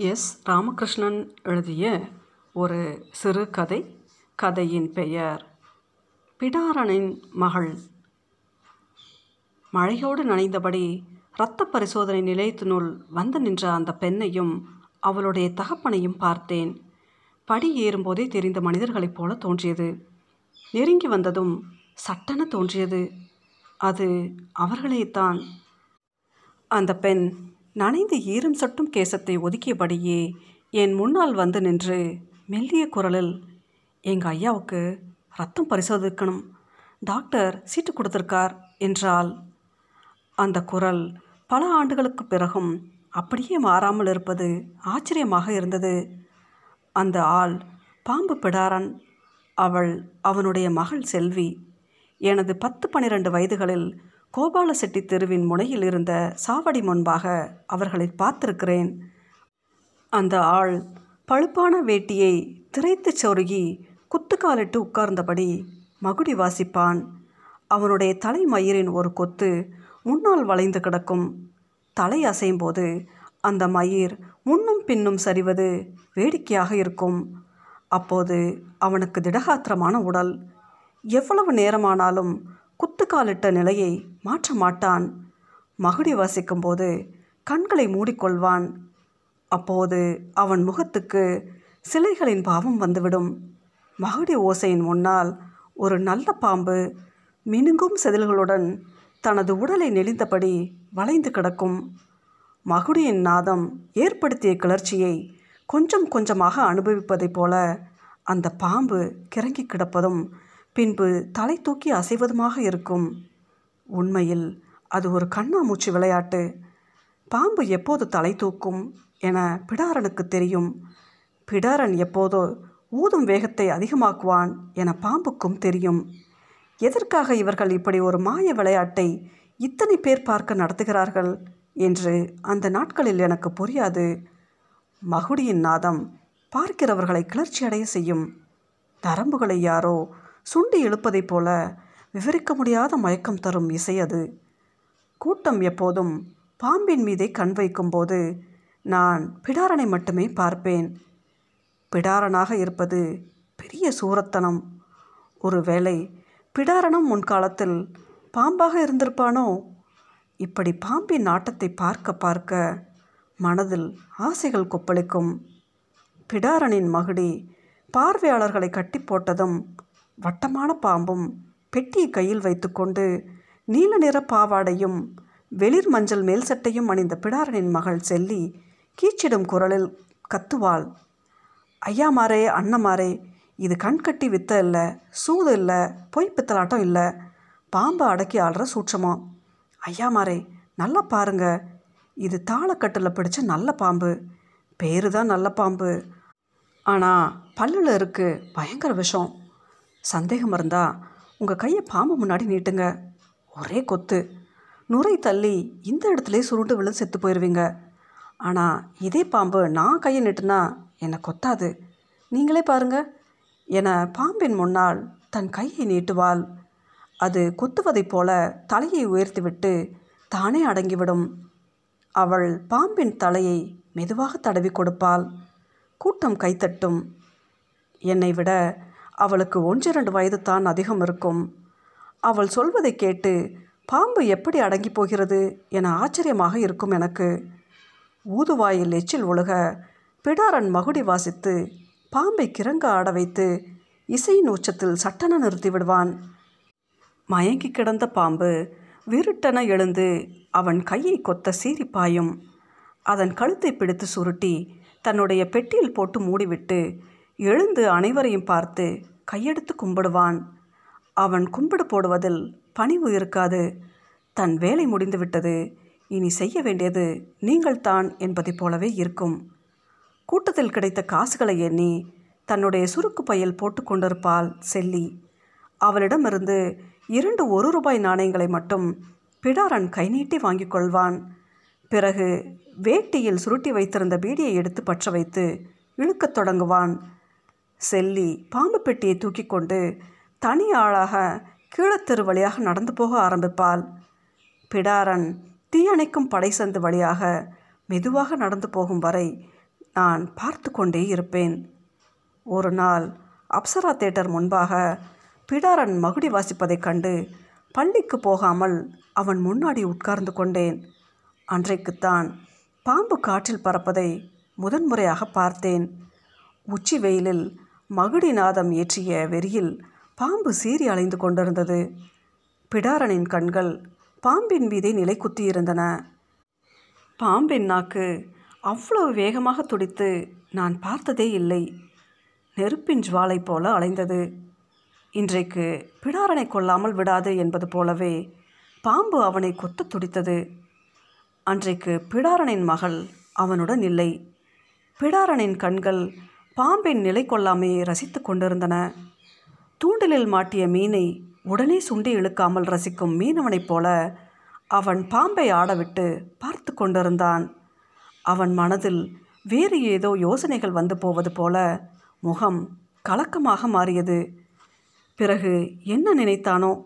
S. Ramakrishnan எழுதிய ஒரு சிறுகதை கதையின் பெயர் பிடாரனின் மகள். மழையோடு நனைந்தபடி இரத்த பரிசோதனை நிலையத்தினுள் வந்து நின்ற அந்த பெண்ணையும் அவளுடைய தகப்பனையும் பார்த்தேன். படி ஏறும்போதே தெரிந்த மனிதர்களைப் போல தோன்றியது. நெருங்கி வந்ததும் சட்டென தோன்றியது. அது அவர்களே தான் அந்த பெண் நனைந்து ஈரம் சொட்டும் கேசத்தை ஒதுக்கியபடியே என் முன்னால் வந்து நின்று மெல்லிய குரலில் எங்கள் ஐயாவுக்கு ரத்தம் பரிசோதிக்கணும். டாக்டர் சீட்டு கொடுத்துருக்கார் என்றால் அந்த குரல் பல ஆண்டுகளுக்கு பிறகும் அப்படியே மாறாமல் இருப்பது ஆச்சரியமாக இருந்தது. அந்த ஆள் பாம்பு பிடாரன். அவள் அவனுடைய மகள் செல்வி. எனது பத்து பன்னிரண்டு வயதுகளில் கோபால செட்டி தெருவின் முனையில் இருந்த சாவடி முன்பாக அவர்களை பார்த்திருக்கிறேன். அந்த ஆள் பழுப்பான வேட்டியை திரைத்துச் சொருகி குத்துக்காலிட்டு உட்கார்ந்தபடி மகுடி வாசிப்பான். அவனுடைய தலைமயிரின் ஒரு கொத்து முன்னால் வளைந்து கிடக்கும். தலை அசையும் போது அந்த மயிர் முன்னும் பின்னும் சரிவது வேடிக்கையாக இருக்கும். அப்போது அவனுக்கு திடகாத்திரமான உடல். எவ்வளவு நேரமானாலும் குத்துக்காலிட்ட நிலையை மாற்ற மாட்டான். மகுடி வாசிக்கும்போது கண்களை மூடிக்கொள்வான். அப்போது அவன் முகத்துக்கு சிலைகளின் பாவம் வந்துவிடும். மகுடி ஓசையின் முன்னால் ஒரு நல்ல பாம்பு மினுங்கும் செதில்களுடன் தனது உடலை நெளிந்தபடி வளைந்து கிடக்கும். மகுடியின் நாதம் ஏற்படுத்திய கிளர்ச்சியை கொஞ்சம் கொஞ்சமாக அனுபவிப்பதைப் போல அந்த பாம்பு கிறங்கி கிடப்பதும் பின்பு தலை தூக்கி அசைவதுமாக இருக்கும். உண்மையில் அது ஒரு கண்ணாமூச்சி விளையாட்டு. பாம்பு எப்போது தலை தூக்கும் என பிடாரனுக்கு தெரியும். பிடாரன் எப்போதோ ஊதும் வேகத்தை அதிகமாக்குவான் என பாம்புக்கும் தெரியும். எதற்காக இவர்கள் இப்படி ஒரு மாய விளையாட்டை இத்தனை பேர் பார்க்க நடத்துகிறார்கள் என்று அந்த நாட்களில் எனக்கு புரியாது. மகுடியின் நாதம் பார்க்கிறவர்களை கிளர்ச்சியடைய செய்யும். நரம்புகளை யாரோ சுண்டி இழுப்பதைப் போல விவரிக்க முடியாத மயக்கம் தரும் இசை அது. கூட்டம் எப்போதும் பாம்பின் மீதே கண் வைக்கும்போது நான் பிடாரனை மட்டுமே பார்ப்பேன். பிடாரனாக இருப்பது பெரிய சூரத்தனம். ஒருவேளை பிடாரனும் முன்காலத்தில் பாம்பாக இருந்திருப்பானோ? இப்படி பாம்பின் ஆட்டத்தை பார்க்க பார்க்க மனதில் ஆசைகள் கொப்பளிக்கும். பிடாரனின் மகுடி பார்வையாளர்களை கட்டி போட்டதும் வட்டமான பாம்பும் பெட்டியை கையில் வைத்துக்கொண்டு நீல நிற பாவாடையும் வெளிர் மஞ்சள் மேல் சட்டையும் அணிந்த பிடாரனின் மகள் செல்லி கீச்சிடும் குரலில் கத்துவாள். ஐயாமாரே அண்ணமாரே இது கண்கட்டி வித்த இல்லை சூது இல்லை பொய் பித்தலாட்டம் இல்லை. பாம்பை அடக்கி ஆடுற ஐயா ஐயாமாரே நல்லா பாருங்க. இது தாளக்கட்டில் பிடிச்ச நல்ல பாம்பு. பேரு தான் நல்ல பாம்பு. ஆனால் பல்லில் இருக்குது பயங்கர விஷம். சந்தேகம் இருந்தால் உங்கள் கையை பாம்பு முன்னாடி நீட்டுங்க. ஒரே கொத்து. நுரை தள்ளி இந்த இடத்துலே சுருண்டு விழுந்து செத்து போயிடுவீங்க ஆனால் இதே பாம்பு நான் கையை நீட்டுனா என்னை கொத்தாது. நீங்களே பாருங்கள் என பாம்பின் முன்னால் தன் கையை நீட்டுவாள். அது கொத்துவதைப் போல தலையை உயர்த்திவிட்டு தானே அடங்கிவிடும். அவள் பாம்பின் தலையை மெதுவாக தடவி கொடுப்பாள். கூட்டம் கைத்தட்டும். என்னை விட அவளுக்கு ஒன்றிரண்டு வயது தான் அதிகம் இருக்கும். அவள் சொல்வதை கேட்டு பாம்பு எப்படி அடங்கி போகிறது? என ஆச்சரியமாக இருக்கும் எனக்கு. ஊதுவாயில் எச்சில் ஒழுக பிடாரன் மகுடி வாசித்து பாம்பை கிறங்க ஆட வைத்து இசையின் உச்சத்தில் சட்டென நிறுத்தி விடுவான். மயங்கி கிடந்த பாம்பு விருட்டென எழுந்து அவன் கையை கொத்த சீறி பாயும். அதன் கழுத்தை பிடித்து சுருட்டி தன்னுடைய பெட்டியில் போட்டு மூடிவிட்டு எழுந்து அனைவரையும் பார்த்து கையெடுத்து கும்பிடுவான். அவன் கும்பிடு போடுவதில் பணிவு இருக்காது. தன் வேலை முடிந்துவிட்டது. இனி செய்ய வேண்டியது நீங்கள்தான் என்பதைப் போலவே இருக்கும். கூட்டத்தில் கிடைத்த காசுகளை எண்ணி தன்னுடைய சுருக்கு பையில் போட்டு கொண்டிருப்பாள் செல்லி. அவளிடமிருந்து இரண்டு ஒரு ரூபாய் நாணயங்களை மட்டும் பிடாரன் கை நீட்டி வாங்கிக் கொள்வான். பிறகு வேட்டியில் சுருட்டி வைத்திருந்த பீடியை எடுத்து பற்ற வைத்து இழுக்கத் தொடங்குவான். செல்லி பாம்பு பெட்டியை தூக்கி கொண்டு தனி ஆளாக கீழத்தெரு வழியாக நடந்து போக ஆரம்பிப்பாள். பிடாரன் தீயணைக்கும் படை சந்து வழியாக மெதுவாக நடந்து போகும் வரை நான் பார்த்து கொண்டே இருப்பேன். ஒரு நாள் அப்சரா தேட்டர் முன்பாக பிடாரன் மகுடி வாசிப்பதைக் கண்டு பள்ளிக்கு போகாமல் அவன் முன்னாடி உட்கார்ந்து கொண்டேன். அன்றைக்குத்தான் பாம்பு காற்றில் பறப்பதை முதன்முறையாக பார்த்தேன். உச்சி வெயிலில் மகுடி நாதம் ஏற்றிய வெறியில் பாம்பு சீறி அலைந்து கொண்டிருந்தது. பிடாரனின் கண்கள் பாம்பின் மீதே நிலை குத்தியிருந்தன. பாம்பின் நாக்கு அவ்வளவு வேகமாக துடித்து நான் பார்த்ததே இல்லை. நெருப்பின் ஜுவாலை போல அலைந்தது. இன்றைக்கு பிடாரனை கொல்லாமல் விடாது என்பது போலவே பாம்பு அவனை கொத்த துடித்தது. அன்றைக்கு பிடாரனின் மகள் அவனுடன் இல்லை. பிடாரனின் கண்கள் பாம்பின் நிலை கொள்ளாமையை ரசித்து கொண்டிருந்தன. தூண்டிலில் மாட்டிய மீனை உடனே சுண்டி இழுக்காமல் ரசிக்கும் மீனவனைப் போல அவன் பாம்பை ஆடவிட்டு பார்த்து கொண்டிருந்தான். அவன் மனதில் வேறு ஏதோ யோசனைகள் வந்து போவது போல முகம் கலக்கமாக மாறியது. பிறகு என்ன நினைத்தானோ?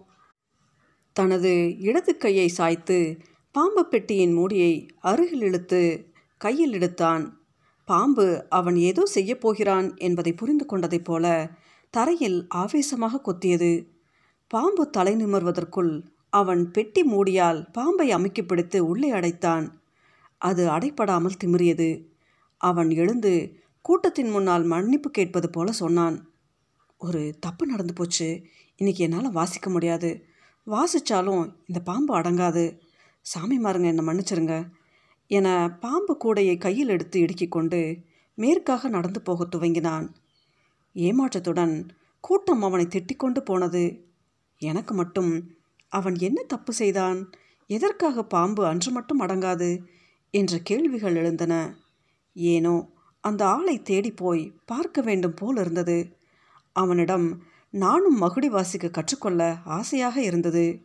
தனது இடது கையை சாய்த்து பாம்பு பெட்டியின் மூடியை அருகில் இழுத்து கையில் எடுத்தான். பாம்பு அவன் ஏதோ செய்யப் போகிறான் என்பதை புரிந்து கொண்டதைப் போல தரையில் ஆவேசமாக கொத்தியது. பாம்பு தலை நிமர்வதற்குள் அவன் பெட்டி மூடியால் பாம்பை அமுக்கி பிடித்து உள்ளே அடைத்தான். அது அடைப்படாமல் திமிரியது அவன் எழுந்து கூட்டத்தின் முன்னால் மன்னிப்பு கேட்பது போல சொன்னான். ஒரு தப்பு நடந்து போச்சு. இன்னைக்கு என்னால் வாசிக்க முடியாது. வாசித்தாலும் இந்த பாம்பு அடங்காது. சாமி மாருங்க என்னை மன்னிச்சிருங்க. என பாம்பு கூடையை கையில் எடுத்து இடுக்கிக் கொண்டு மேற்காக நடந்து போக துவங்கினான். ஏமாற்றத்துடன் கூட்டம் அவனை திட்டிக்கொண்டு போனது. எனக்கு மட்டும் அவன் என்ன தப்பு செய்தான்? எதற்காக பாம்பு அன்று மட்டும் அடங்காது? என்ற கேள்விகள் எழுந்தன. ஏனோ அந்த ஆளை தேடி போய் பார்க்க வேண்டும் போல் இருந்தது. அவனிடம் நானும் மகுடி வாசிக்க கற்றுக்கொள்ள ஆசையாக இருந்தது.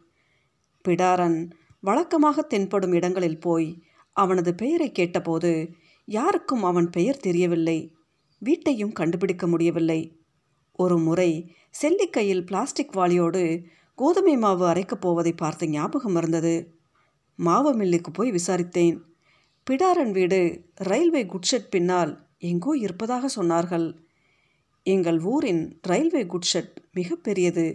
பிடாரன் வழக்கமாக தென்படும் இடங்களில் போய் அவனது பெயரை கேட்டபோது யாருக்கும் அவன் பெயர் தெரியவில்லை. வீட்டையும் கண்டுபிடிக்க முடியவில்லை. ஒரு முறை செல்லிக்கையில் பிளாஸ்டிக் வாளியோடு கோதுமை மாவு அரைக்கப் போவதை பார்த்த ஞாபகம் இருந்தது. மாவு மில்லுக்கு போய் விசாரித்தேன். பிடாரன் வீடு ரயில்வே குட்ஷெட் பின்னால் எங்கோ இருப்பதாக சொன்னார்கள். எங்கள் ஊரின் ரயில்வே குட்ஷெட் மிகப்பெரியது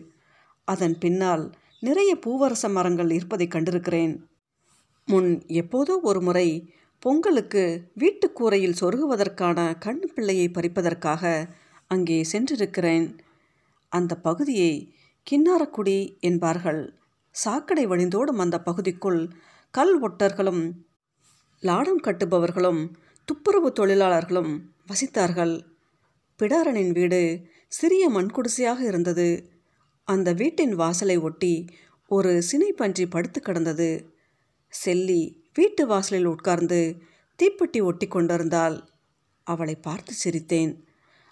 அதன் பின்னால் நிறைய பூவரச மரங்கள் இருப்பதை கண்டிருக்கிறேன். முன் எப்போதோ ஒரு முறை பொங்கலுக்கு வீட்டுக்கூரையில் சொருகுவதற்கான கண்ணு பிள்ளையை பறிப்பதற்காக அங்கே சென்றிருக்கிறேன். அந்த பகுதியை கின்னாரக்குடி என்பார்கள். சாக்கடை வழிந்தோடும் அந்த பகுதிக்குள் கல் ஒட்டர்களும் லாடம் கட்டுபவர்களும் துப்புரவு தொழிலாளர்களும் வசித்தார்கள். பிடாரனின் வீடு சிறிய மண்குடிசையாக இருந்தது. அந்த வீட்டின் வாசலை ஒட்டி ஒரு சினை பன்றி படுத்து கிடந்தது. செல்லி வீட்டு வாசலில் உட்கார்ந்து தீப்பெட்டி ஒட்டி கொண்டிருந்தாள். அவளை பார்த்து சிரித்தேன்.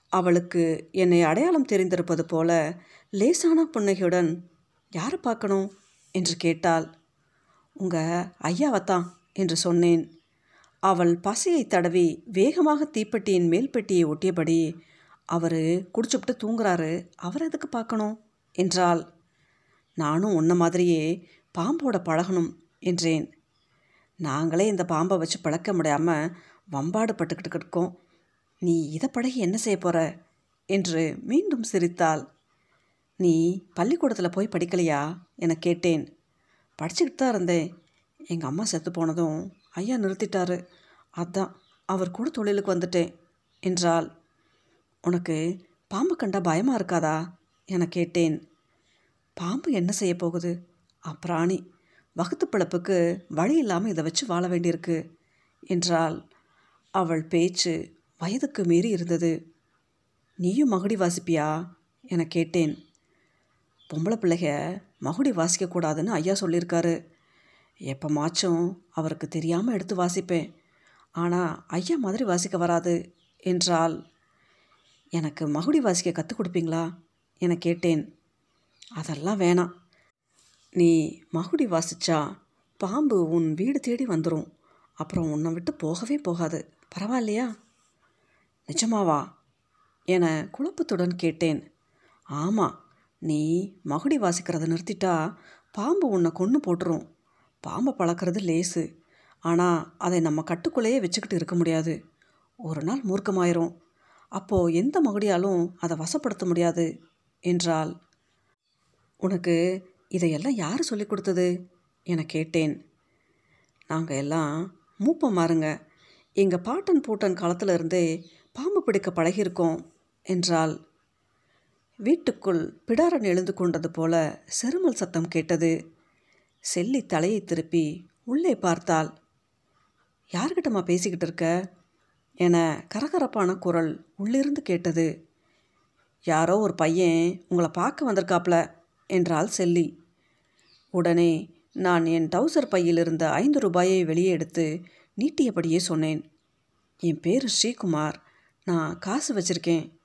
அவளுக்கு என்னை அடையாளம் தெரிந்திருப்பது போல லேசான புன்னகையுடன் யாரை பார்க்கணும்? என்று கேட்டாள். உங்கள் ஐயாவைத்தான் என்று சொன்னேன். அவள் பசையை தடவி வேகமாக தீப்பெட்டியின் மேல் பெட்டியை ஒட்டியபடி அவர் குடிச்சுப்பிட்டு தூங்குறாரு அவர் எதுக்கு பார்க்கணும்? என்றாள். நானும் உன்ன மாதிரியே பாம்போட பழகணும் என்றேன். நாங்களே இந்த பாம்பை வச்சு பழக்க முடியாமல் வம்பாடு பட்டுக்கிட்டு இருக்கோம் நீ இதை பழகி என்ன செய்ய போகிற என்று மீண்டும் சிரித்தாள். நீ பள்ளிக்கூடத்தில் போய் படிக்கலையா? என கேட்டேன். படிச்சுக்கிட்டு தான் இருந்தேன். எங்கள் அம்மா செத்து போனதும் ஐயா நிறுத்திட்டாரு. அதான் அவர் கூட தொழிலுக்கு வந்துட்டேன் என்றாள். உனக்கு பாம்பு கண்டா பயமாக இருக்காதா? என கேட்டேன். பாம்பு என்ன செய்ய போகுது? அப்பிராணி வகுத்து பிழப்புக்கு வழி இல்லாமல் இதை வச்சு வாழ வேண்டியிருக்கு என்றால் அவள் பேச்சு வயதுக்கு மீறி இருந்தது. நீயும் மகுடி வாசிப்பியா? என கேட்டேன். பொம்பளை பிள்ளைக மகுடி வாசிக்கக்கூடாதுன்னு ஐயா சொல்லியிருக்காரு. எப்போமாச்சும் அவருக்கு தெரியாமல் எடுத்து வாசிப்பேன். ஆனால் ஐயா மாதிரி வாசிக்க வராது என்றால் எனக்கு மகுடி வாசிக்க கற்றுக் கொடுப்பீங்களா? என கேட்டேன். அதெல்லாம் வேணாம். நீ மகுடி வாசிச்சா பாம்பு உன் வீடு தேடி வந்துடும் அப்புறம் உன்னை விட்டு போகவே போகாது. பரவாயில்லையா? நிஜமாவா? என குழப்பத்துடன் கேட்டேன். ஆமாம் நீ மகுடி வாசிக்கிறத நிறுத்திட்டா பாம்பு உன்னை கொன்று போட்டுரும். பாம்பை பழக்கிறது லேசு. ஆனால் அதை நம்ம கட்டுக்குள்ளேயே வச்சுக்கிட்டு இருக்க முடியாது. ஒரு நாள் மூர்க்கமாயிரும். அப்போது எந்த மகுடியாலும் அதை வசப்படுத்த முடியாது என்றால் உனக்கு இதையெல்லாம் யார் சொல்லிக் கொடுத்தது? என கேட்டேன். நாங்கள் எல்லாம் மூப்பம் மாறுங்க. எங்கள் பாட்டன் பூட்டன் காலத்திலிருந்தே பாம்பு பிடிக்க பழகியிருக்கோம் என்றால் வீட்டுக்குள் பிடாரன் எழுந்து கொண்டது போல செருமல் சத்தம் கேட்டது. செல்லி தலையை திருப்பி உள்ளே பார்த்தாள். யார்கிட்டம்மா பேசிக்கிட்டு இருக்க? என கரகரப்பான குரல் உள்ளிருந்து கேட்டது. யாரோ ஒரு பையன் உங்களை பார்க்க வந்திருக்காப்ல என்றாள் செல்லி. உடனே நான் என் டவுசர் பையில் இருந்த ஐந்து ரூபாயை வெளியே எடுத்து நீட்டியபடியே சொன்னேன். என் பேர் ஸ்ரீகுமார். நான் காசு வச்சிருக்கேன்.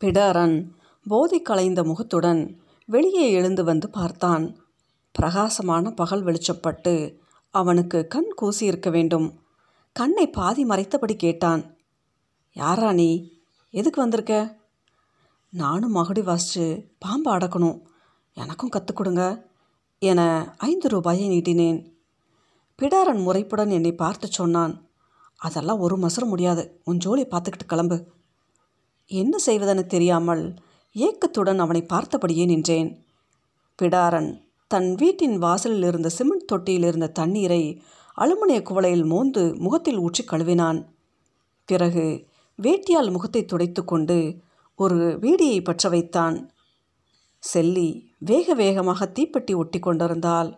பிடாரன் போதை கலைந்த முகத்துடன் வெளியே எழுந்து வந்து பார்த்தான். பிரகாசமான பகல் வெளிச்சப்பட்டு அவனுக்கு கண் கூசி இருக்க வேண்டும். கண்ணை பாதி மறைத்தபடி கேட்டான். யாரா நீ? எதுக்கு வந்திருக்க? நானும் மகுடி வாசித்து பாம்பு அடக்கணும் எனக்கும் கற்றுக் கொடுங்க. என ஐந்து ரூபாயை நீட்டினேன். பிடாரன் முறைப்புடன் என்னை பார்த்து சொன்னான் அதெல்லாம் ஒரு மசரம் முடியாது. உன் ஜோலி பார்த்துக்கிட்டு கிளம்பு. என்ன செய்வதென தெரியாமல் ஏக்கத்துடன் அவனை பார்த்தபடியே நின்றேன். பிடாரன் தன் வீட்டின் வாசலில் இருந்த சிமெண்ட் தொட்டியில் இருந்த தண்ணீரை அலுமினிய குவளையில் மோந்து முகத்தில் ஊற்றி கழுவினான். பிறகு வேட்டியால் முகத்தை துடைத்து கொண்டு ஒரு வீடியை பற்ற வைத்தான். செல்லி வேக வேகமாக தீப்பெட்டி ஒட்டி கொண்டிருந்தால்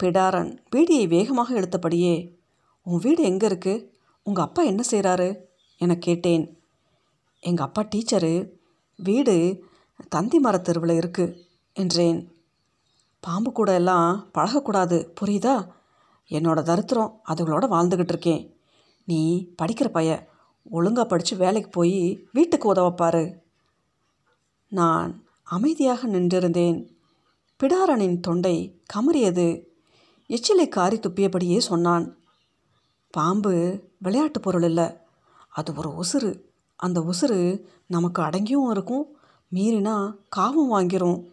பிடாரன் பீடியை வேகமாக எடுத்தபடியே உன் வீடு எங்கே இருக்கு? உங்கள் அப்பா என்ன செய்கிறாரு என கேட்டேன். எங்கள் அப்பா டீச்சரு. வீடு தந்தி மரத்தெருவில் இருக்குது என்றேன். பாம்பு கூட எல்லாம் பழகக்கூடாது புரியுதா? என்னோட தரித்திரம் அதுகளோட வாழ்ந்துக்கிட்டு இருக்கேன். நீ படிக்கிற பைய ஒழுங்காக படித்து வேலைக்கு போய் வீட்டுக்கு உதவப்பாரு நான் அமைதியாக நின்றிருந்தேன். பிடாரனின் தொண்டை கமறியது. எச்சிலை காரி துப்பியபடியே சொன்னான். பாம்பு விளையாட்டு பொருள் இல்லை. அது ஒரு உசுறு. அந்த உசுறு நமக்கு அடங்கியும் இருக்கும். மீறினா காவும் வாங்கிரும்.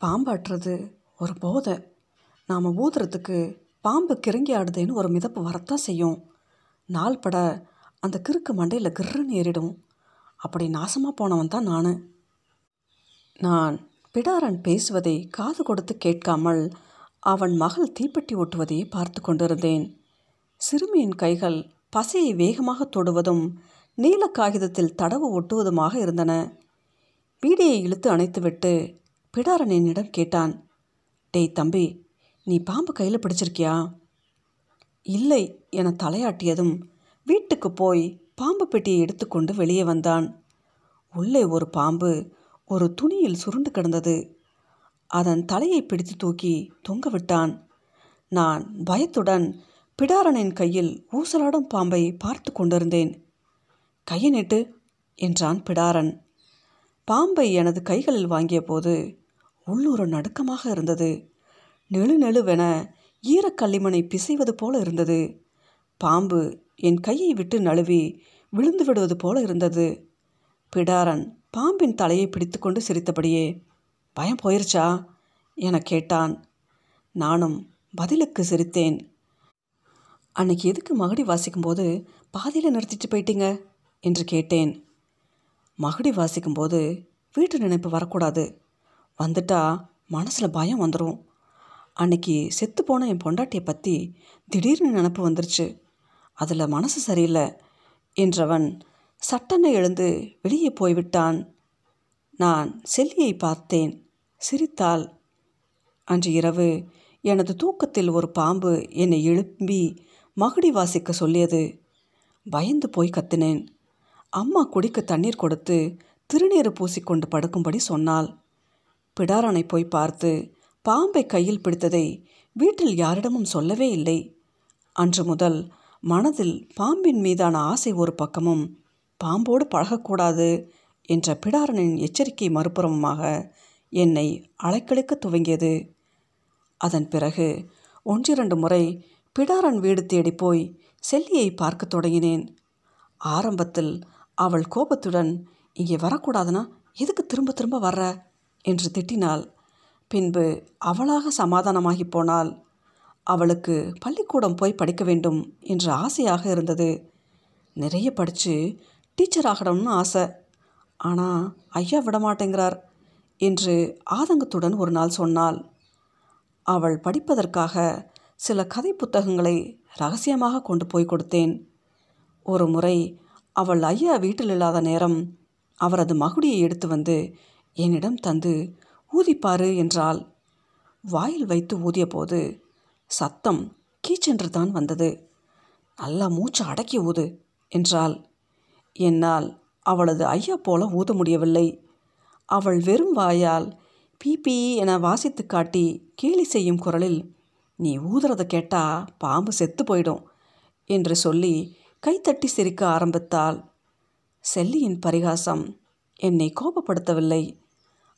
பாம்பாட்டுறது ஒரு போதை. நாம் ஊதுறதுக்கு பாம்பு கிறங்கி ஆடுதேன்னு ஒரு மிதப்பு வரத்தான் செய்யும். நாள் பட அந்த கிறுக்கு மண்டையில் கிர்ருன்னு ஏறிடும். அப்படி நாசமாக போனவன் தான் நான். நான் பிடாரன் பேசுவதை காது கொடுத்து கேட்காமல் அவன் மகள் தீப்பெட்டி ஒட்டுவதையே பார்த்து கொண்டிருந்தேன். சிறுமியின் கைகள் பசையை வேகமாக தொடுவதும் நீல காகிதத்தில் தடவு ஒட்டுவதுமாக இருந்தன. பீடியை இழுத்து அணைத்துவிட்டு பிடாரன் என்னிடம் கேட்டான் டேய் தம்பி நீ பாம்பு கையில் பிடிச்சிருக்கியா? இல்லை என தலையாட்டியதும் வீட்டுக்கு போய் பாம்பு பெட்டியை எடுத்துக்கொண்டு வெளியே வந்தான். உள்ளே ஒரு பாம்பு ஒரு துணியில் சுருண்டு கிடந்தது. அதன் தலையை பிடித்து தூக்கி தொங்க விட்டான் நான் பயத்துடன் பிடாரனின் கையில் ஊசலாடும் பாம்பை பார்த்து கொண்டிருந்தேன். கையை நிட்டு என்றான் பிடாரன். பாம்பை எனது கைகளில் வாங்கிய போது உள்ளூர நடுக்கமாக இருந்தது. நெழு நெழுவென ஈரக்கல்லிமனை பிசைவது போல இருந்தது. பாம்பு என் கையை விட்டு நழுவி விழுந்து விடுவது போல இருந்தது. பிடாரன் பாம்பின் தலையை பிடித்துக்கொண்டு சிரித்தபடியே பயம் போயிருச்சா? என கேட்டான். நானும் பதிலுக்கு சிரித்தேன். அன்னைக்கு எதுக்கு மகுடி வாசிக்கும்போது பாதியில் நிறுத்திட்டு போயிட்டீங்க? என்று கேட்டேன். மகுடி வாசிக்கும்போது வீட்டு நினைப்பு வரக்கூடாது. வந்துட்டா மனசில் பயம் வந்துடும் அன்னைக்கு செத்து போன என் பொண்டாட்டியை பற்றி திடீர்னு நினப்பு வந்துருச்சு. அதில் மனசு சரியில்லை என்றவன் சட்டென எழுந்து வெளியே போய்விட்டான். நான் செல்லியை பார்த்தேன். சிரித்தாள். அன்று இரவு எனது தூக்கத்தில் ஒரு பாம்பு என்னை எழுப்பி மகுடி வாசிக்க சொல்லியது. பயந்து போய் கத்தினேன். அம்மா குடிக்க தண்ணீர் கொடுத்து திருநீறு பூசிக்கொண்டு படுக்கும்படி சொன்னாள். பிடாரனை போய் பார்த்து பாம்பை கையில் பிடித்ததை வீட்டில் யாரிடமும் சொல்லவே இல்லை. அன்று முதல் மனதில் பாம்பின் மீதான ஆசை ஒரு பக்கமும் பாம்போடு பழகக்கூடாது என்ற பிடாரனின் எச்சரிக்கை மறுபுறமாக என்னை அலைக்கழிக்க துவங்கியது. அதன் பிறகு ஒன்றிரண்டு முறை பிடாரன் வீடு தேடி போய் செல்லியை பார்க்க தொடங்கினேன். ஆரம்பத்தில் அவள் கோபத்துடன் இங்கே வரக்கூடாதுன்னா எதுக்கு திரும்ப திரும்ப வர்ற? என்று திட்டினாள். பின்பு அவளாக சமாதானமாகி போனாள். அவளுக்கு பள்ளிக்கூடம் போய் படிக்க வேண்டும் என்ற ஆசையாக இருந்தது. நிறைய படித்து டீச்சர் ஆகணும்னு ஆசை. ஆனால் ஐயா விட மாட்டேங்கிறார் என்று ஆதங்கத்துடன் ஒரு நாள் சொன்னாள். அவள் படிப்பதற்காக சில கதை புத்தகங்களை ரகசியமாக கொண்டு போய் கொடுத்தேன். ஒரு முறை அவள் ஐயா வீட்டில் இல்லாத நேரம் அவரது மகுடியை எடுத்து வந்து என்னிடம் தந்து ஊதிப்பாரு என்றாள். வாயில் வைத்து ஊதிய போது சத்தம் கீச்சென்று தான் வந்தது. நல்லா மூச்சு அடக்கி ஊது என்றாள். என்னால் அவளது ஐயா போல ஊத முடியவில்லை. அவள் வெறும் வாயால் பிபி என வாசித்து காட்டி கேலி செய்யும் குரலில் நீ ஊதுறத கேட்டா பாம்பு செத்து போயிடும் என்று சொல்லி கைத்தட்டி சிரிக்க ஆரம்பித்தாள். செல்லியின் பரிகாசம் என்னை கோபப்படுத்தவில்லை.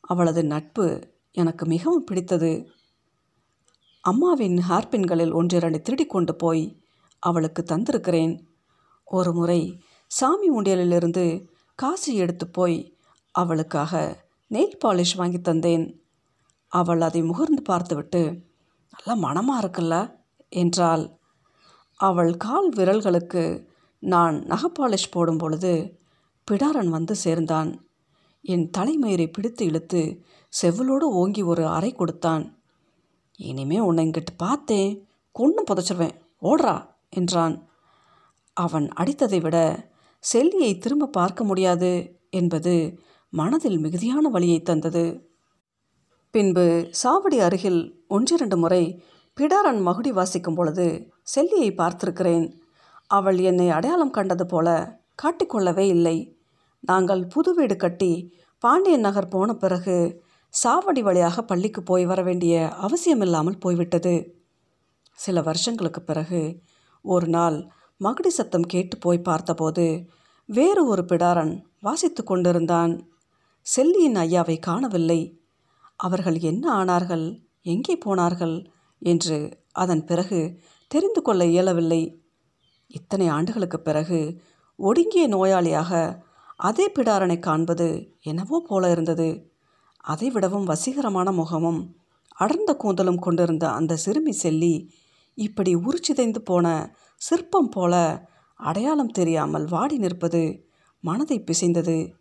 அவளது நட்பு எனக்கு மிகவும் பிடித்தது. அம்மாவின் ஹார்பின்களில் ஒன்றிரண்டு திருடி கொண்டு போய் அவளுக்கு தந்திருக்கிறேன். ஒரு முறை சாமி உண்டியலிலிருந்து காசு எடுத்து போய் அவளுக்காக நெயில் பாலிஷ் வாங்கி தந்தேன். அவள் அதை முகர்ந்து பார்த்துவிட்டு நல்லா மனமாக இருக்குல்ல? என்றாள். அவள் கால் விரல்களுக்கு நான் நகப்பாலிஷ் போடும் பொழுது பிடாரன் வந்து சேர்ந்தான். என் தலைமயிரை பிடித்து இழுத்து செவ்வலோடு ஓங்கி ஒரு அறை கொடுத்தான். இனிமே உன்னை இங்கிட்டு பார்த்தேன் கொன்னும் புதைச்சிருவேன். ஓடுறா! என்றான். அவன் அடித்ததை விட செல்லியை திரும்ப பார்க்க முடியாது என்பது மனதில் மிகுதியான வழியை தந்தது. பின்பு சாவடி அருகில் ஒன்றிரண்டு முறை பிடாரன் மகுடி வாசிக்கும் பொழுது செல்லியை பார்த்திருக்கிறேன். அவள் என்னை அடையாளம் கண்டது போல காட்டிக்கொள்ளவே இல்லை. நாங்கள் புது வீடு கட்டி பாண்டியன் நகர் போன பிறகு சாவடி வழியாக பள்ளிக்கு போய் வர வேண்டிய அவசியமில்லாமல் போய்விட்டது. சில வருஷங்களுக்கு பிறகு ஒரு நாள் மகுடி சத்தம் கேட்டு போய் பார்த்தபோது வேறு ஒரு பிடாரன் வாசித்து கொண்டிருந்தான். செல்லியின் ஐயாவை காணவில்லை. அவர்கள் என்ன ஆனார்கள்? எங்கே போனார்கள்? என்று அதன் பிறகு தெரிந்து கொள்ள இயலவில்லை. இத்தனை ஆண்டுகளுக்கு பிறகு ஒடுங்கிய நோயாளியாக அதே பிடாரனை காண்பது என்னவோ போல இருந்தது. அதைவிடவும் வசீகரமான முகமும் அடர்ந்த கூந்தலும் கொண்டிருந்த அந்த சிறுமி செல்லி இப்படி உருச்சிதைந்து போன சிற்பம் போல அடையாளம் தெரியாமல் வாடி நிற்பது மனதை பிசைந்தது.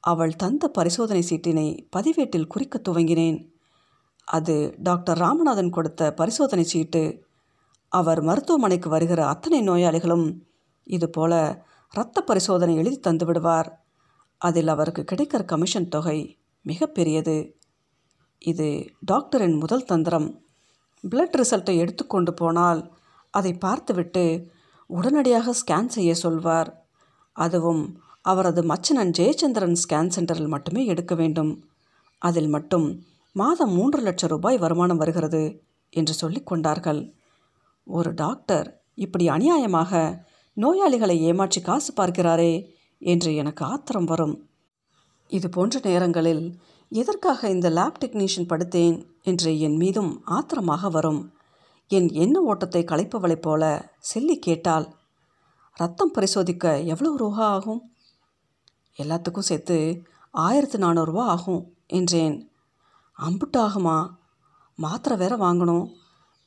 அவள் தந்த பரிசோதனை சீட்டினை பதிவேட்டில் குறிக்க துவங்கினேன். அது டாக்டர் ராமநாதன் கொடுத்த பரிசோதனை சீட்டு. அவர் மருத்துவமனைக்கு வருகிற அத்தனை நோயாளிகளும் இதுபோல இரத்த பரிசோதனை எழுதி தந்து விடுவார். அதில் அவருக்கு கிடைக்கிற கமிஷன் தொகை மிகப்பெரியது இது டாக்டரின் முதல் தந்திரம். பிளட் ரிசல்ட்டை எடுத்துக்கொண்டு போனால் அதை பார்த்துவிட்டு உடனடியாக ஸ்கேன் செய்ய சொல்வார். அதுவும் அவரது மச்சனன் ஜெயச்சந்திரன் ஸ்கேன் சென்டரில் மட்டுமே எடுக்க வேண்டும். அதில் மட்டும் மாதம் மூன்று லட்சம் ரூபாய் வருமானம் வருகிறது என்று சொல்லிக் கொண்டார்கள். ஒரு டாக்டர் இப்படி அநியாயமாக நோயாளிகளை ஏமாற்றி காசு பார்க்கிறாரே என்று எனக்கு ஆத்திரம் வரும். இது போன்ற நேரங்களில் எதற்காக இந்த லேப் டெக்னீஷியன் படுத்தேன் என்று என் மீதும் ஆத்திரமாக வரும். என் எண்ண ஓட்டத்தை களைப்பவளைப் போல செல்லி கேட்டால் ரத்தம் பரிசோதிக்க எவ்வளவு ரூபா ஆகும்? எல்லாத்துக்கும் சேர்த்து ஆயிரத்து நானூறுரூவா ஆகும் என்றேன். அம்புட்டு ஆகுமா மாத்திரை வேற வாங்கணும்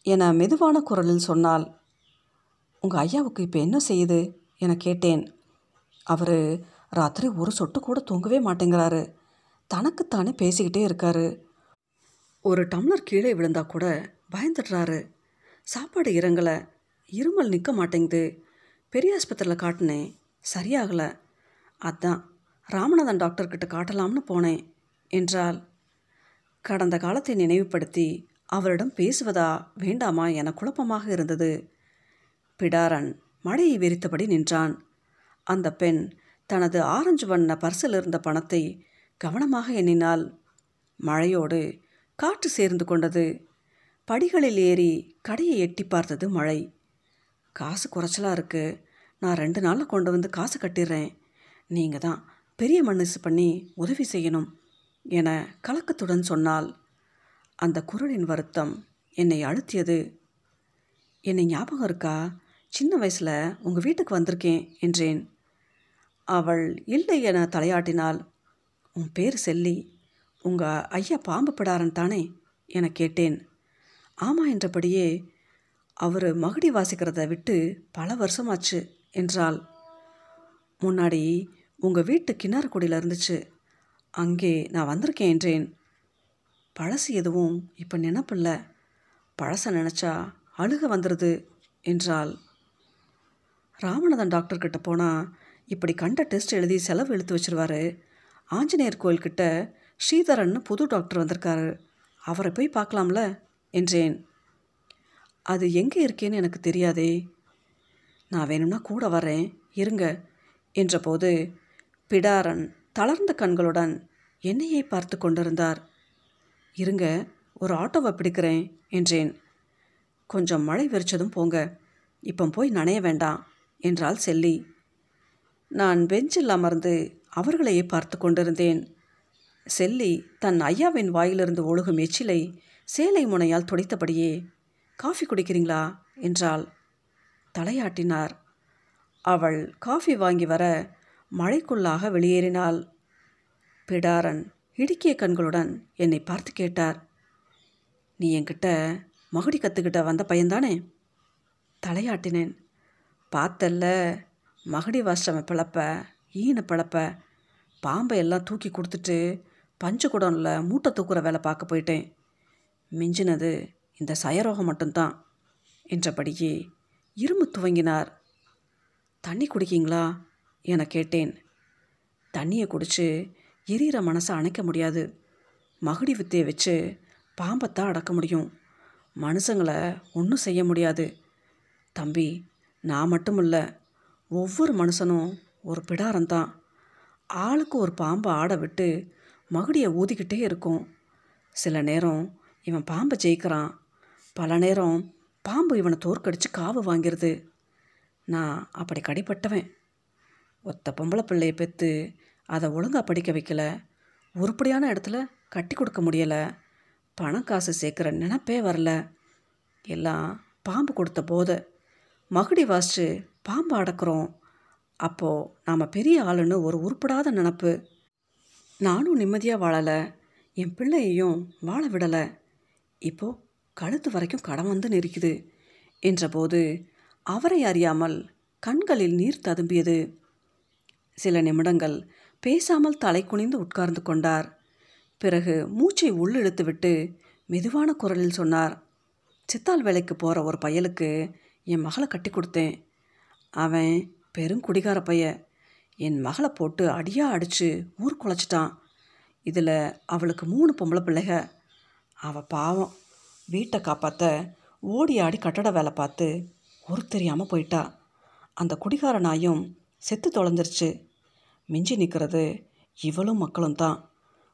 என மெதுவான குரலில் சொன்னாள். உங்கள் ஐயாவுக்கு இப்போ என்ன செய்யுது? என கேட்டேன். அவர் ராத்திரி ஒரு சொட்டு கூட தூங்கவே மாட்டேங்கிறாரு. தனக்குத்தானே பேசிக்கிட்டே இருக்காரு. ஒரு டம்ளர் கீழே விழுந்தா கூட பயந்துடுறாரு. சாப்பாடு இறங்கலை. இருமல் நிற்க மாட்டேங்குது. பெரிய ஆஸ்பத்திரியில் காட்டினேன் சரியாகலை. அதான் ராமநாதன் டாக்டர்கிட்ட காட்டலாம்னு போனேன் என்றால் கடந்த காலத்தை நினைவுபடுத்தி அவரிடம் பேசுவதா வேண்டாமா என குழப்பமாக இருந்தது. பிடாரன் மழையை வெறித்தபடி நின்றான். அந்த பெண் தனது ஆரஞ்சு வண்ண பர்சில் இருந்த பணத்தை கவனமாக எண்ணினாள். மழையோடு காற்று சேர்ந்து கொண்டது. படிகளில் ஏறி கடையை எட்டி பார்த்தது மழை. காசு குறைச்சலாக இருக்குது நான் ரெண்டு நாளில் கொண்டு வந்து காசு கட்டிடுறேன் நீங்கள் தான் பெரிய மனசு பண்ணி உதவி செய்யணும் என கலக்கத்துடன் சொன்னால் அந்த குரலின் வருத்தம் என்னை அழுத்தியது. என்னை ஞாபகம் இருக்கா? சின்ன வயசில் உங்கள் வீட்டுக்கு வந்திருக்கேன் என்றேன். அவள் இல்லை என தலையாட்டினாள். உன் பேர் செல்லி. உங்கள் ஐயா பாம்பு பிடாரன் தானே? என கேட்டேன். ஆமாம் என்றபடியே அவர் மகுடி வாசிக்கிறத விட்டு பல வருஷமாச்சு என்றாள். முன்னாடி உங்கள் வீட்டு கிணறு குடியில் இருந்துச்சு. அங்கே நான் வந்திருக்கேன் என்றேன். பழசு எதுவும் இப்போ நினப்பில்ல. பழசை நினச்சா அழுக வந்துடுது என்றாள். ராமநாதன் டாக்டர்கிட்ட போனால் இப்படி கண்ட டெஸ்ட் எழுதி செலவு இழுத்து வச்சிருவாரு. ஆஞ்சநேயர் கோயில்கிட்ட ஸ்ரீதரன் புது டாக்டர் வந்திருக்காரு. அவரை போய் பார்க்கலாம்ல? என்றேன். அது எங்கே இருக்கேன்னு எனக்கு தெரியாதே. நான் வேணும்னா கூட வரேன். இருங்க என்றபோது பிடாரன் தளர்ந்த கண்களுடன் என்னையே பார்த்து கொண்டிருந்தார். இருங்க ஒரு ஆட்டோவை பிடிக்கிறேன் என்றேன். கொஞ்சம் மழை வெறிச்சதும் போங்க. இப்போ போய் நனைய வேண்டாம் என்றாள் செல்லி. நான் பெஞ்சில் அமர்ந்து அவர்களையே பார்த்து கொண்டிருந்தேன். செல்லி தன் ஐயாவின் வாயிலிருந்து ஒழுகும் எச்சிலை சேலை முனையால் துடைத்தபடியே காஃபி குடிக்கிறீங்களா? என்றாள். தலையாட்டினார். அவள் காஃபி வாங்கி வர மழைக்குள்ளாக வெளியேறினாள். பிடாரன் இடுக்கிய கண்களுடன் என்னை பார்த்து கேட்டார். நீ என்கிட்ட மகுடி கற்றுக்கிட்ட வந்த பையன்தானே? தலையாட்டினேன். பார்த்தல்ல மகுடி வாஷ்டம பிழப்ப ஈன பிழப்ப பாம்பை எல்லாம் தூக்கி கொடுத்துட்டு பஞ்சு குடம்ல மூட்டை தூக்குற வேலை பார்க்க போயிட்டேன். மிஞ்சினது. இந்த சயரோகம் மட்டும்தான் என்றபடியே இரும்பு துவங்கினார். தண்ணி குடிக்கீங்களா? என கேட்டேன். தண்ணியை குடித்து எரியிற மனசை அணைக்க முடியாது. மகுடி வித்தையை வச்சு பாம்பத்தான் அடக்க முடியும். மனுஷங்களை ஒன்றும் செய்ய முடியாது. தம்பி நான் மட்டும் இல்லை ஒவ்வொரு மனுஷனும் ஒரு பிடாரம்தான். ஆளுக்கு ஒரு பாம்பை ஆட விட்டு மகுடியை ஊதிக்கிட்டே இருக்கும். சில நேரம் இவன் பாம்பை ஜெயிக்கிறான். பல நேரம் பாம்பு இவனை தோற்கடிச்சு காவு வாங்கிருது நான் அப்படி கடிப்பட்டவன் ஒத்த பொம்பளை பிள்ளையை பெற்று அதை ஒழுங்காக படிக்க வைக்கல. உருப்படியான இடத்துல கட்டி கொடுக்க முடியலை. பணம் காசு சேர்க்குற நினப்பே வரல. எல்லாம் பாம்பு கொடுத்த போதை. மகுடி வாசிச்சு பாம்பு அடக்கிறோம். அப்போது நாம் பெரிய ஆளுன்னு ஒரு உருப்படாத நினப்பு. நானும் நிம்மதியாக வாழலை. என் பிள்ளையையும் வாழ விடலை. இப்போது கழுத்து வரைக்கும் கடன் வந்து நிற்குது என்றபோது அவரை அறியாமல் கண்களில் நீர் ததும்பியது. சில நிமிடங்கள் பேசாமல் தலை குனிந்து உட்கார்ந்து கொண்டார். பிறகு மூச்சை உள்ளிழுத்துவிட்டு மெதுவான குரலில் சொன்னார் சித்தால் வேலைக்கு போகிற ஒரு பையலுக்கு என் மகளை கட்டி கொடுத்தேன். அவன் பெருங்குடிகார பைய. என் மகளை போட்டு அடியாக அடித்து ஊர் குலைச்சிட்டான். இதில் அவளுக்கு மூணு பொம்பளை பிள்ளைக. அவள் பாவம். வீட்டை காப்பாற்ற ஓடி ஆடி கட்டட வேலை பார்த்து ஒரு தெரியாமல் போயிட்டா. அந்த குடிகார நாயும் செத்து தொலைஞ்சிருச்சு. மிஞ்சி நிற்கிறது இவளும் மக்களும் தான்.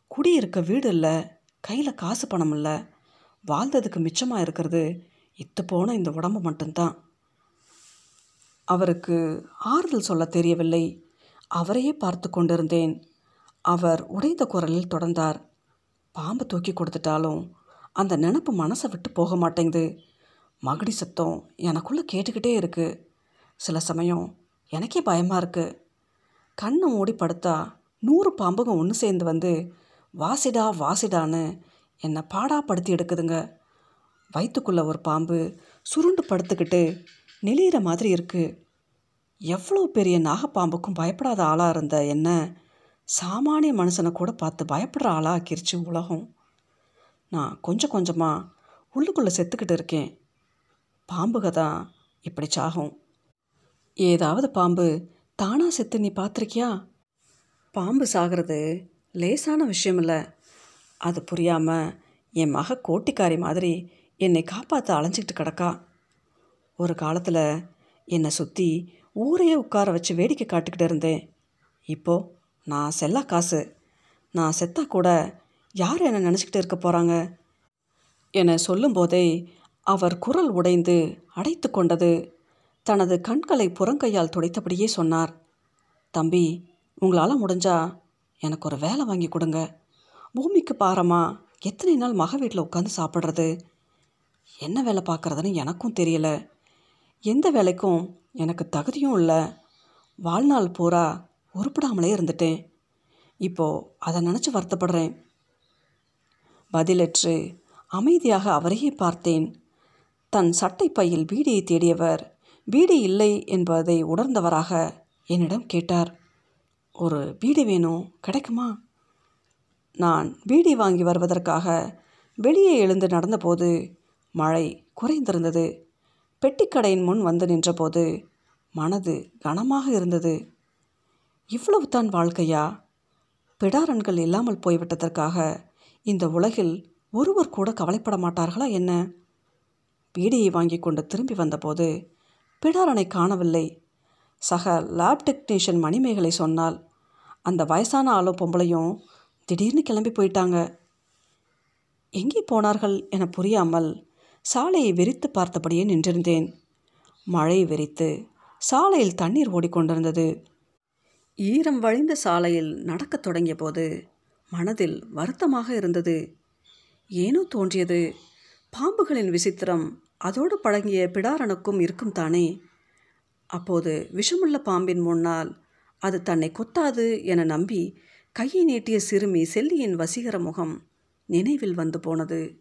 குடியிருக்க வீடு இல்லை கையில் காசு பணம் இல்லை. வாழ்ந்ததுக்கு மிச்சமாக இருக்கிறது இத்து போன இந்த உடம்பு மட்டும்தான். அவருக்கு ஆறுதல் சொல்ல தெரியவில்லை. அவரையே பார்த்து கொண்டிருந்தேன். அவர் உடைந்த குரலில் தொடர்ந்தார். பாம்பு தூக்கி கொடுத்துட்டாலும் அந்த நினப்பு மனசை விட்டு போக மாட்டேங்குது. மகுடி சத்தம் எனக்குள்ளே கேட்டுக்கிட்டே இருக்குது சில சமயம் எனக்கே பயமாக இருக்குது கண்ணை மூடி படுத்தா நூறு பாம்புங்க ஒன்று சேர்ந்து வந்து வாசிடா வாசிடான்னு என்னை பாடாப்படுத்தி எடுக்குதுங்க. வயிற்றுக்குள்ளே ஒரு பாம்பு சுருண்டு படுத்துக்கிட்டு நெளிகிற மாதிரி இருக்குது எவ்வளோ பெரிய நாகப்பாம்புக்கும் பயப்படாத ஆளாக இருந்த என்ன சாமானிய மனுஷனை கூட பார்த்து பயப்படுற ஆளாக ஆக்கிருச்சு உலகம். நான் கொஞ்சம் கொஞ்சமாக உள்ளுக்குள்ளே செத்துக்கிட்டு இருக்கேன். பாம்புக தான் இப்படி சாகும். ஏதாவது பாம்பு தானாக செத்து நீ பார்த்துருக்கியா? பாம்பு சாகிறது லேசான விஷயம் இல்லை அது புரியாமல் என் மக கோட்டிக்காரி மாதிரி என்னை காப்பாற்ற அலைஞ்சிக்கிட்டு கிடக்கா. ஒரு காலத்தில் என்னை சுற்றி ஊரையே உட்கார வச்சு வேடிக்கை காட்டுக்கிட்டு இருந்தேன். இப்போது நான் செல்லா காசு. நான் செத்தா கூட யார் என்னை நினச்சிக்கிட்டு இருக்க போகிறாங்க என சொல்லும்போதே அவர் குரல் உடைந்து அடைத்து கொண்டது. தனது கண்களை புறங்கையால் துடைத்தபடியே சொன்னார். தம்பி உங்களால் முடிஞ்சா எனக்கு ஒரு வேலை வாங்கி கொடுங்க. பூமிக்கு பாரமா எத்தனை நாள் மக வீட்டில் உட்காந்து சாப்பிட்றது? என்ன வேலை பார்க்குறதுன்னு எனக்கும் தெரியல. எந்த வேலைக்கும் எனக்கு தகுதியும் இல்லை. வாழ்நாள் பூரா உருப்படாமலே இருந்துட்டேன். இப்போது அதை நினச்சி வருத்தப்படுறேன். பதிலற்று அமைதியாக அவரையே பார்த்தேன். தன் சட்டை பையில் பீடியை தேடியவர் பீடி இல்லை என்பதை உணர்ந்தவராக என்னிடம் கேட்டார். ஒரு பீடி வேணும் கிடைக்குமா? நான் பீடி வாங்கி வருவதற்காக வெளியே எழுந்து நடந்தபோது மழை குறைந்திருந்தது. பெட்டிக்கடையின் முன் வந்து நின்றபோது மனது கனமாக இருந்தது. இவ்வளவு தான் வாழ்க்கையா? பிடாரன்கள் இல்லாமல் போய்விட்டதற்காக இந்த உலகில் ஒருவர் கூட கவலைப்பட மாட்டார்களா என்ன? பீடியை வாங்கி கொண்டு திரும்பி வந்தபோது பிடாரனை காணவில்லை. சக லேப் டெக்னீஷியன் மணிமேகலை சொன்னால் அந்த வயசான ஆளும் பொம்பளையும் திடீர்னு கிளம்பி போயிட்டாங்க. எங்கே போனார்கள் என புரியாமல் சாலையை வெறித்து பார்த்தபடியே நின்றிருந்தேன். மழை வெறித்து சாலையில் தண்ணீர் ஓடிக்கொண்டிருந்தது. ஈரம் வழிந்த சாலையில் நடக்கத் தொடங்கிய போது மனதில் வருத்தமாக இருந்தது. ஏனோ தோன்றியது. பாம்புகளின் விசித்திரம் அதோடு பழகிய பிடாரனுக்கும் இருக்கும் தானே. அப்போது விஷமுள்ள பாம்பின் முன்னால் அது தன்னை கொத்தாது என நம்பி கையை நீட்டிய சிறுமி செல்லியின் வசீகர முகம் நினைவில் வந்து போனது.